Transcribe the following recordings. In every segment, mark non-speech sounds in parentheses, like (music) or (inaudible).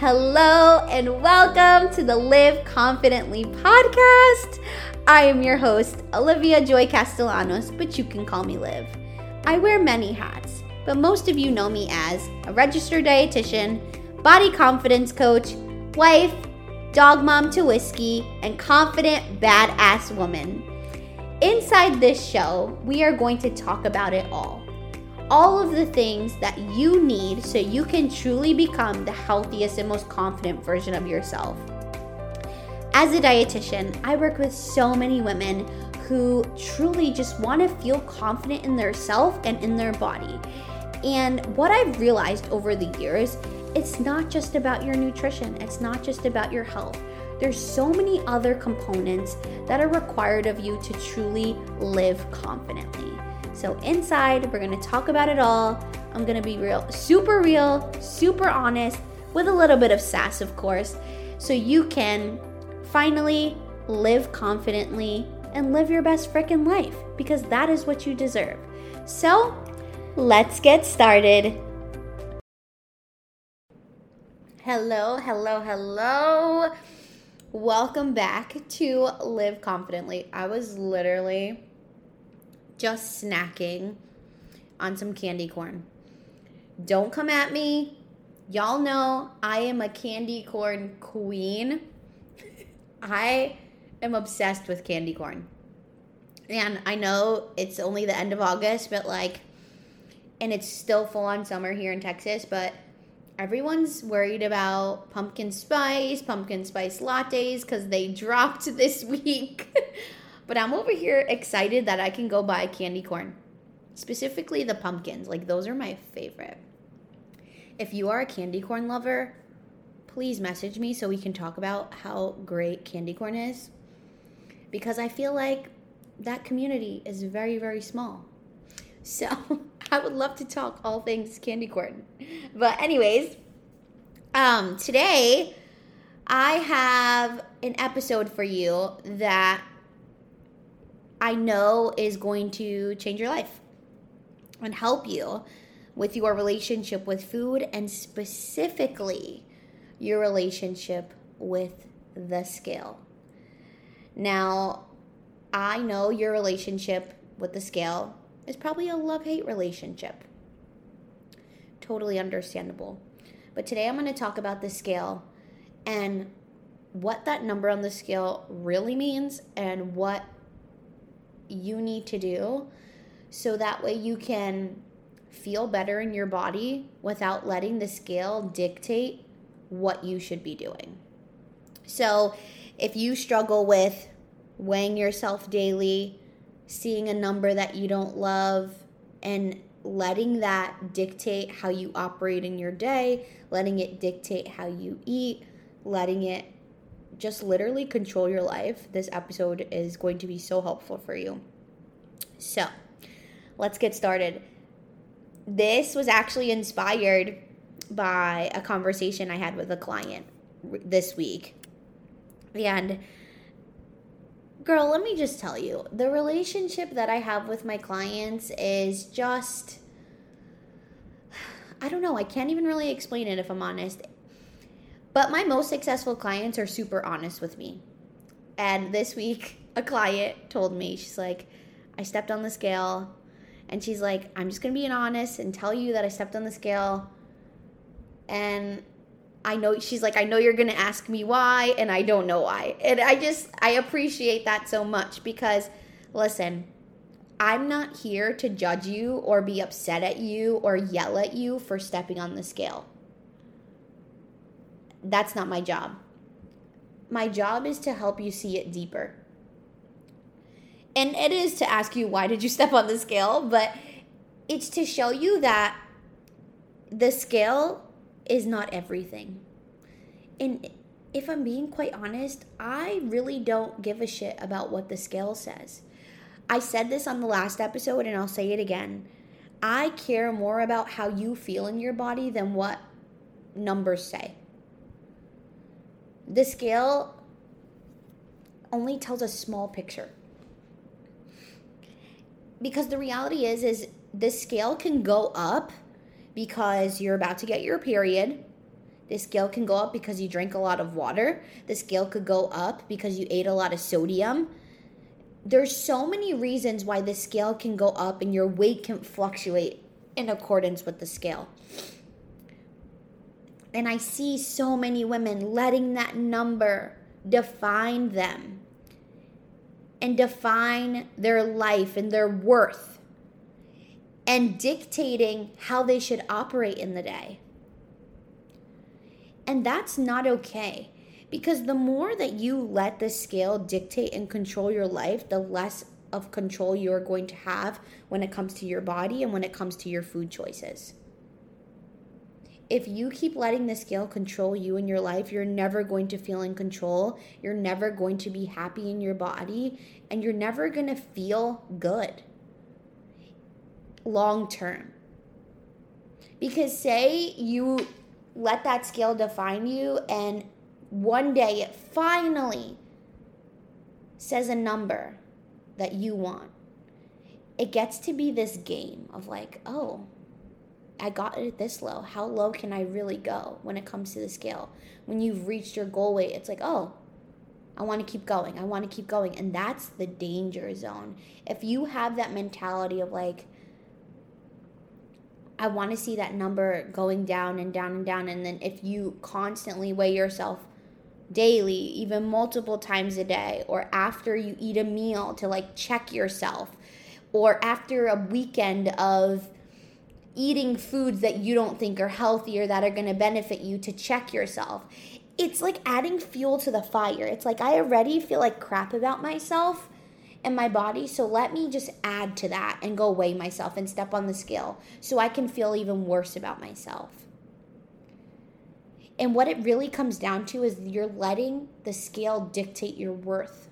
Hello and welcome to the Live Confidently podcast. I am your host, Olivia Joy Castellanos, but you can call me Liv. I wear many hats, but most of you know me as a registered dietitian, body confidence coach, wife, dog mom to whiskey, and confident badass woman. Inside this show, we are going to talk about it all all of the things that you need so you can truly become the healthiest and most confident version of yourself. As a dietitian, I work with so many women who truly just want to feel confident in their self and in their body. And what I've realized over the years, it's not just about your nutrition, it's not just about your health. There's so many other components that are required of you to truly live confidently. So, inside, we're gonna talk about it all. I'm gonna be real, super real, super honest, with a little bit of sass, of course, so you can finally live confidently and live your best freaking life because that is what you deserve. So, let's get started. Hello, hello, hello. Welcome back to Live Confidently. I was literally just snacking on some candy corn. Don't come at me. Y'all know I am a candy corn queen. (laughs) I am obsessed with candy corn. And I know it's only the end of August, but like, and it's still full on summer here in Texas, but everyone's worried about pumpkin spice, pumpkin spice lattes because they (laughs) dropped this week. (laughs) But I'm over here excited that I can go buy candy corn. Specifically the pumpkins. Like those are my favorite. If you are a candy corn lover, please message me so we can talk about how great candy corn is. Because I feel like that community is very, very small. So (laughs) I would love to talk all things candy corn. But anyways, um, today I have an episode for you that I know is going to change your life and help you with your relationship with food and specifically your relationship with the scale. Now, I know your relationship with the scale is probably a love hate relationship. Totally understandable. But today I'm going to talk about the scale and what that number on the scale really means and what you need to do so that way you can feel better in your body without letting the scale dictate what you should be doing. So, if you struggle with weighing yourself daily, seeing a number that you don't love, and letting that dictate how you operate in your day, letting it dictate how you eat, letting it just literally control your life, this episode is going to be so helpful for you. So, let's get started. This was actually inspired by a conversation I had with a client this week. And, girl, let me just tell you the relationship that I have with my clients is just. (sighs) I don't know. I can't even really explain it if I'm honest. But my most successful clients are super honest with me. And this week, a client told me, she's like, I stepped on the scale, and she's like, I'm just gonna be an honest and tell you that I stepped on the scale. And I know, she's like, I know you're gonna ask me why, and I don't know why. And I just, I appreciate that so much because, listen, I'm not here to judge you or be upset at you or yell at you for stepping on the scale that's not my job. My job is to help you see it deeper. And it is to ask you, why did you step on the scale? But it's to show you that the scale is not everything. And if I'm being quite honest, I really don't give a shit about what the scale says. I said this on the last episode and I'll say it again. I care more about how you feel in your body than what numbers say the scale only tells a small picture because the reality is is the scale can go up because you're about to get your period The scale can go up because you drink a lot of water. The scale could go up because you ate a lot of sodium. There's so many reasons why the scale can go up and your weight can fluctuate in accordance with the scale. And I see so many women letting that number define them and define their life and their worth and dictating how they should operate in the day. And that's not okay because the more that you let the scale dictate and control your life, the less of control you're going to have when it comes to your body and when it comes to your food choices. If you keep letting the scale control you in your life, you're never going to feel in control. You're never going to be happy in your body, and you're never going to feel good long term. Because, say you let that scale define you, and one day it finally says a number that you want. It gets to be this game of like, oh, I got it this low. How low can I really go when it comes to the scale? When you've reached your goal weight, it's like, oh, I want to keep going. I want to keep going. And that's the danger zone. If you have that mentality of like, I want to see that number going down and down and down. And then if you constantly weigh yourself daily, even multiple times a day, or after you eat a meal to like check yourself, or after a weekend of eating foods that you don't think are healthy or that are going to benefit you to check yourself. It's like adding fuel to the fire. It's like I already feel like crap about myself and my body. So let me just add to that and go weigh myself and step on the scale so I can feel even worse about myself. And what it really comes down to is you're letting the scale dictate your worth.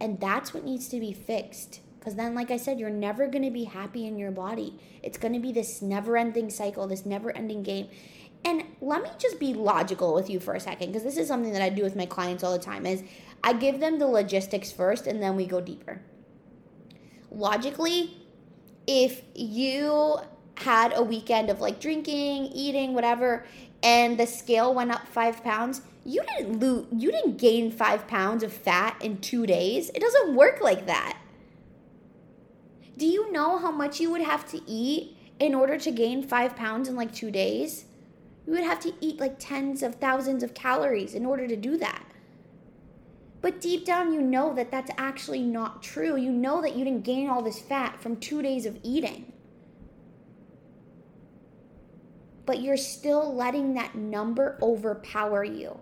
And that's what needs to be fixed. Because then, like I said, you're never going to be happy in your body. It's going to be this never ending cycle, this never ending game. And let me just be logical with you for a second, because this is something that I do with my clients all the time. Is I give them the logistics first and then we go deeper. Logically, if you had a weekend of like drinking, eating, whatever, and the scale went up five pounds, you didn't lose, you didn't gain five pounds of fat in two days. It doesn't work like that. Do you know how much you would have to eat in order to gain five pounds in like two days? You would have to eat like tens of thousands of calories in order to do that. But deep down, you know that that's actually not true. You know that you didn't gain all this fat from two days of eating. But you're still letting that number overpower you.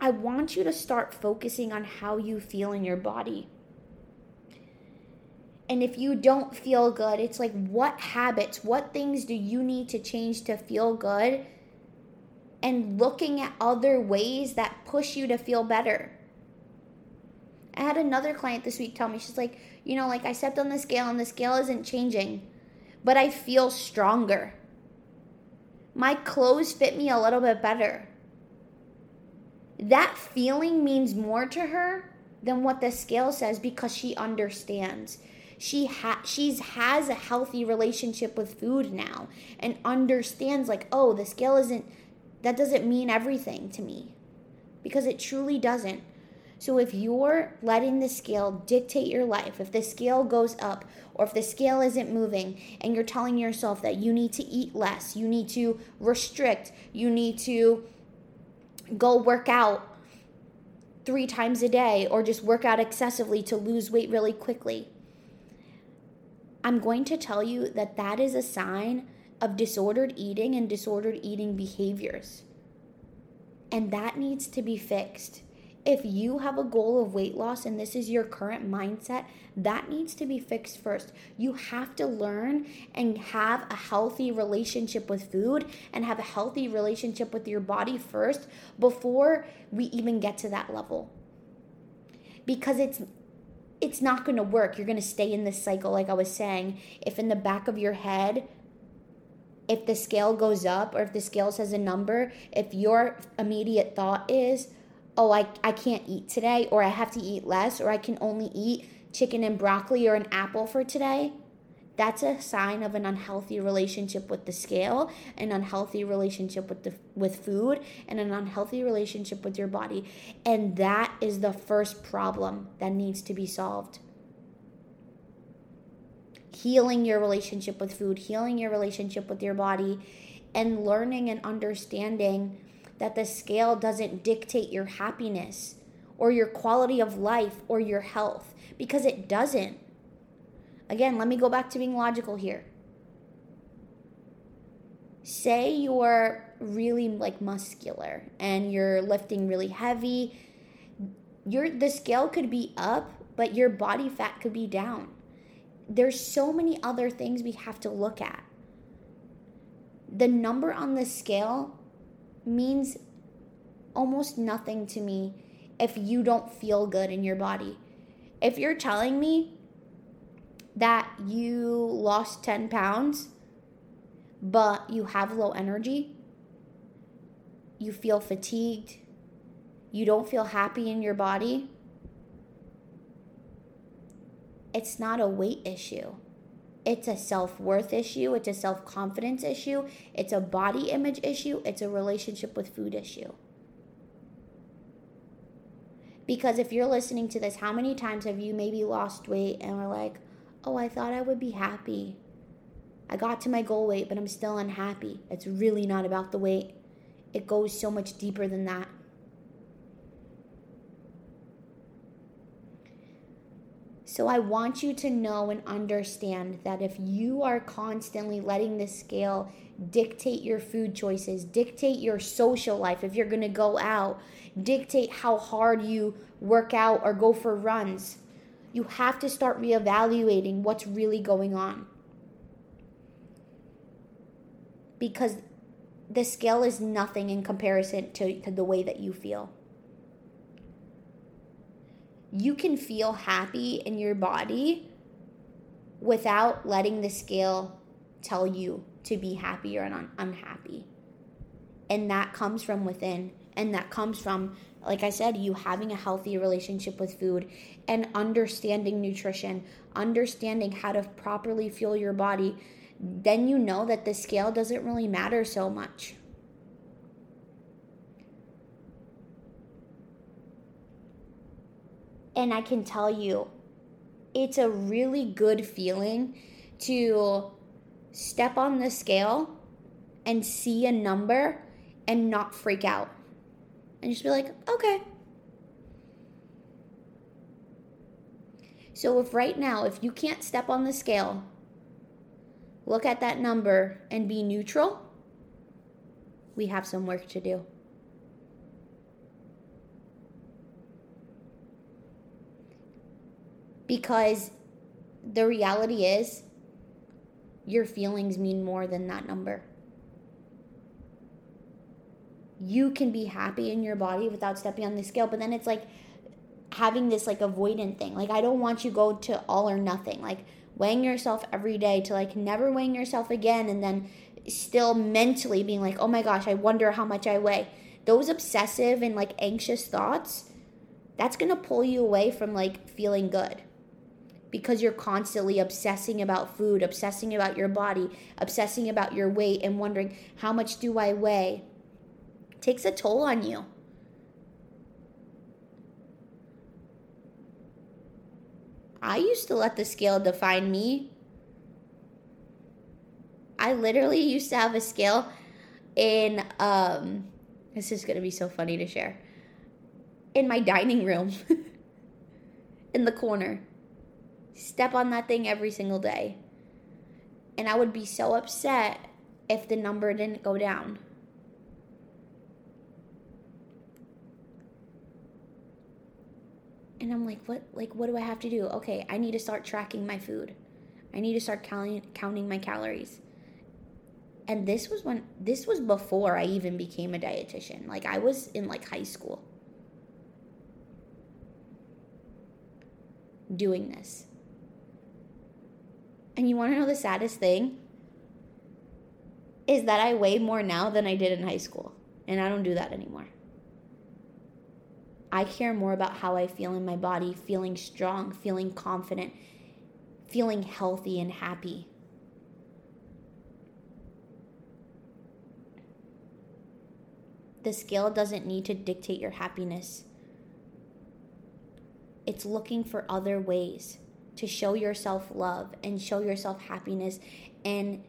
I want you to start focusing on how you feel in your body. And if you don't feel good, it's like, what habits, what things do you need to change to feel good? and looking at other ways that push you to feel better. I had another client this week tell me, she's like, you know, like I stepped on the scale and the scale isn't changing, but I feel stronger. My clothes fit me a little bit better. That feeling means more to her than what the scale says because she understands. She ha- she's has a healthy relationship with food now and understands like, oh, the scale isn't that doesn't mean everything to me because it truly doesn't. So if you're letting the scale dictate your life, if the scale goes up or if the scale isn't moving and you're telling yourself that you need to eat less, you need to restrict, you need to go work out three times a day or just work out excessively to lose weight really quickly, I'm going to tell you that that is a sign of disordered eating and disordered eating behaviors. And that needs to be fixed. If you have a goal of weight loss and this is your current mindset, that needs to be fixed first. You have to learn and have a healthy relationship with food and have a healthy relationship with your body first before we even get to that level. Because it's it's not going to work. You're going to stay in this cycle like I was saying. If in the back of your head if the scale goes up or if the scale says a number, if your immediate thought is, oh, I, I can't eat today, or I have to eat less, or I can only eat chicken and broccoli or an apple for today, that's a sign of an unhealthy relationship with the scale, an unhealthy relationship with the with food, and an unhealthy relationship with your body. And that is the first problem that needs to be solved. Healing your relationship with food, healing your relationship with your body, and learning and understanding that the scale doesn't dictate your happiness or your quality of life or your health because it doesn't. Again, let me go back to being logical here. Say you're really like muscular and you're lifting really heavy, your the scale could be up, but your body fat could be down. There's so many other things we have to look at. The number on the scale means almost nothing to me if you don't feel good in your body. If you're telling me that you lost 10 pounds, but you have low energy, you feel fatigued, you don't feel happy in your body, it's not a weight issue. It's a self worth issue. It's a self confidence issue. It's a body image issue. It's a relationship with food issue. Because if you're listening to this, how many times have you maybe lost weight and were like, oh, I thought I would be happy. I got to my goal weight, but I'm still unhappy. It's really not about the weight, it goes so much deeper than that. So I want you to know and understand that if you are constantly letting the scale dictate your food choices, dictate your social life, if you're going to go out, dictate how hard you work out or go for runs, you have to start reevaluating what's really going on. Because the scale is nothing in comparison to, to the way that you feel. You can feel happy in your body without letting the scale tell you to be happy or un- unhappy. And that comes from within. And that comes from like I said, you having a healthy relationship with food and understanding nutrition, understanding how to properly fuel your body, then you know that the scale doesn't really matter so much. And I can tell you, it's a really good feeling to step on the scale and see a number and not freak out and just be like, okay. So, if right now, if you can't step on the scale, look at that number and be neutral, we have some work to do. Because the reality is, your feelings mean more than that number you can be happy in your body without stepping on the scale but then it's like having this like avoidant thing. Like i don't want you go to all or nothing. Like weighing yourself every day to like never weighing yourself again and then still mentally being like oh my gosh i wonder how much i weigh. Those obsessive and like anxious thoughts that's going to pull you away from like feeling good because you're constantly obsessing about food, obsessing about your body, obsessing about your weight, and wondering how much do I weigh? Takes a toll on you. I used to let the scale define me. I literally used to have a scale in um this is going to be so funny to share. In my dining room. (laughs) in the corner. Step on that thing every single day. And I would be so upset if the number didn't go down. And I'm like, what? Like, what do I have to do? Okay, I need to start tracking my food. I need to start counting counting my calories. And this was when this was before I even became a dietitian. Like I was in like high school doing this. And you want to know the saddest thing? Is that I weigh more now than I did in high school. And I don't do that anymore. I care more about how I feel in my body, feeling strong, feeling confident, feeling healthy and happy. The scale doesn't need to dictate your happiness. It's looking for other ways to show yourself love and show yourself happiness and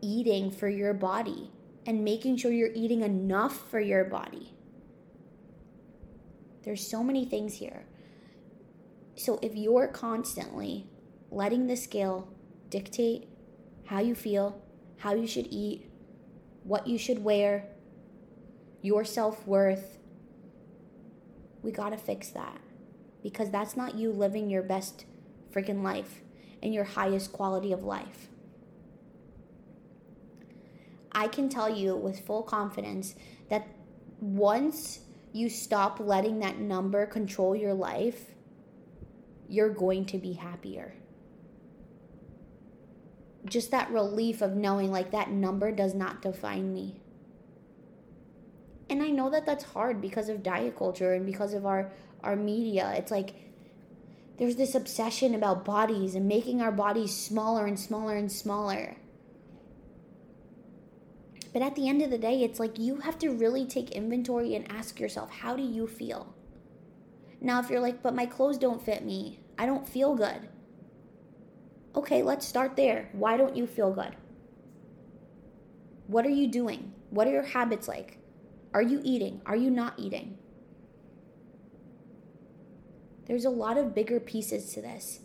eating for your body and making sure you're eating enough for your body. There's so many things here. So if you're constantly letting the scale dictate how you feel, how you should eat, what you should wear, your self worth, we got to fix that because that's not you living your best freaking life and your highest quality of life. I can tell you with full confidence that once you stop letting that number control your life, you're going to be happier. Just that relief of knowing like that number does not define me. And I know that that's hard because of diet culture and because of our our media. It's like there's this obsession about bodies and making our bodies smaller and smaller and smaller. But at the end of the day, it's like you have to really take inventory and ask yourself, how do you feel? Now, if you're like, but my clothes don't fit me, I don't feel good. Okay, let's start there. Why don't you feel good? What are you doing? What are your habits like? Are you eating? Are you not eating? There's a lot of bigger pieces to this.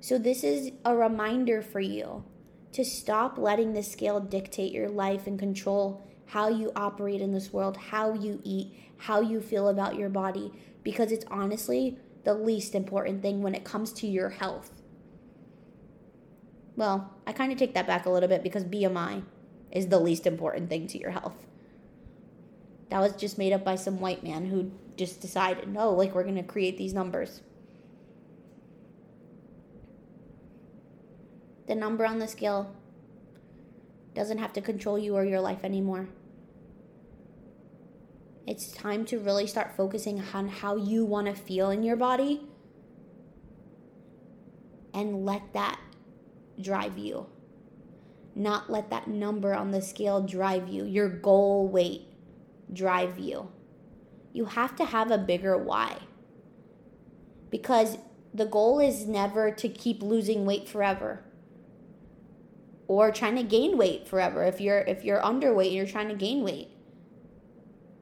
So, this is a reminder for you to stop letting the scale dictate your life and control how you operate in this world, how you eat, how you feel about your body, because it's honestly the least important thing when it comes to your health. Well, I kind of take that back a little bit because BMI is the least important thing to your health. That was just made up by some white man who just decided, no, like we're going to create these numbers. The number on the scale doesn't have to control you or your life anymore. It's time to really start focusing on how you want to feel in your body and let that drive you. Not let that number on the scale drive you, your goal weight drive you you have to have a bigger why. Because the goal is never to keep losing weight forever or trying to gain weight forever if you're if you're underweight and you're trying to gain weight.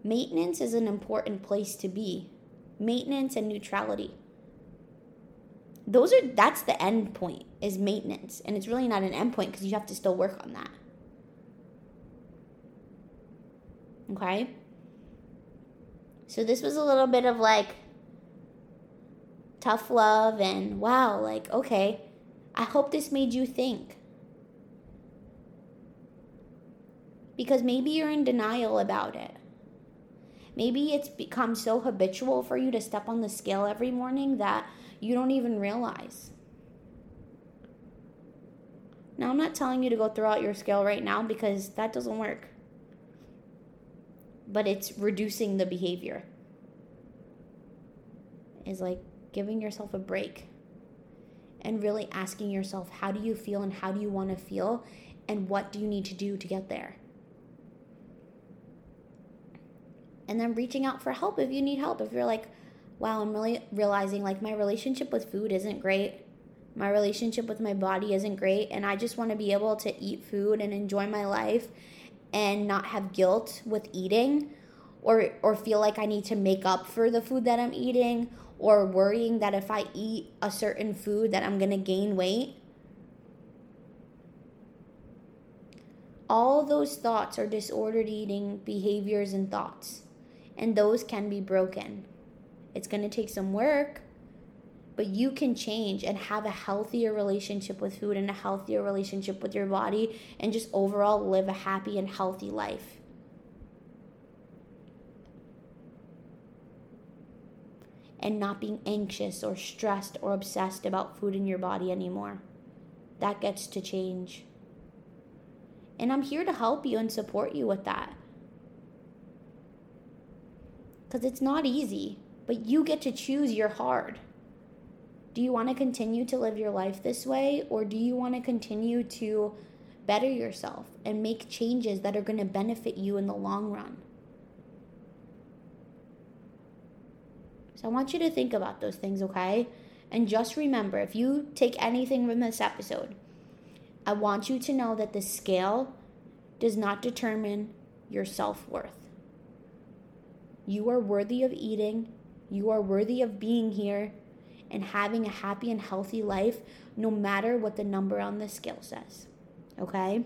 Maintenance is an important place to be. Maintenance and neutrality. Those are that's the end point is maintenance and it's really not an end point because you have to still work on that. Okay? So this was a little bit of like tough love and wow, like, okay, I hope this made you think. Because maybe you're in denial about it. Maybe it's become so habitual for you to step on the scale every morning that you don't even realize. Now, I'm not telling you to go throw out your scale right now because that doesn't work but it's reducing the behavior. Is like giving yourself a break and really asking yourself, how do you feel and how do you want to feel and what do you need to do to get there? And then reaching out for help if you need help. If you're like, wow, I'm really realizing like my relationship with food isn't great. My relationship with my body isn't great. And I just want to be able to eat food and enjoy my life and not have guilt with eating or or feel like I need to make up for the food that I'm eating or worrying that if I eat a certain food that I'm going to gain weight. All those thoughts are disordered eating behaviors and thoughts, and those can be broken. It's going to take some work, but you can change and have a healthier relationship with food and a healthier relationship with your body and just overall live a happy and healthy life. And not being anxious or stressed or obsessed about food in your body anymore. That gets to change. And I'm here to help you and support you with that. Because it's not easy, but you get to choose your hard. Do you want to continue to live your life this way, or do you want to continue to better yourself and make changes that are going to benefit you in the long run? So I want you to think about those things, okay? And just remember if you take anything from this episode, I want you to know that the scale does not determine your self worth. You are worthy of eating, you are worthy of being here and having a happy and healthy life, no matter what the number on the scale says. Okay?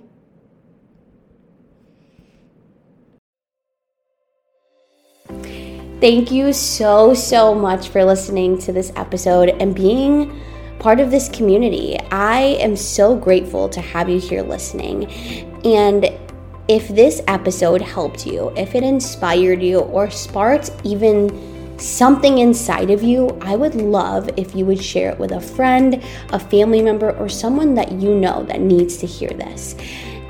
Thank you so, so much for listening to this episode and being part of this community. I am so grateful to have you here listening. And if this episode helped you, if it inspired you, or sparked even something inside of you, I would love if you would share it with a friend, a family member, or someone that you know that needs to hear this.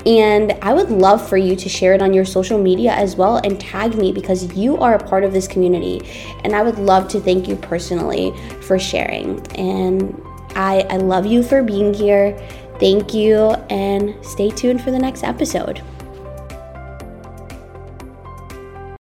And I would love for you to share it on your social media as well and tag me because you are a part of this community. And I would love to thank you personally for sharing. And I, I love you for being here. Thank you, and stay tuned for the next episode.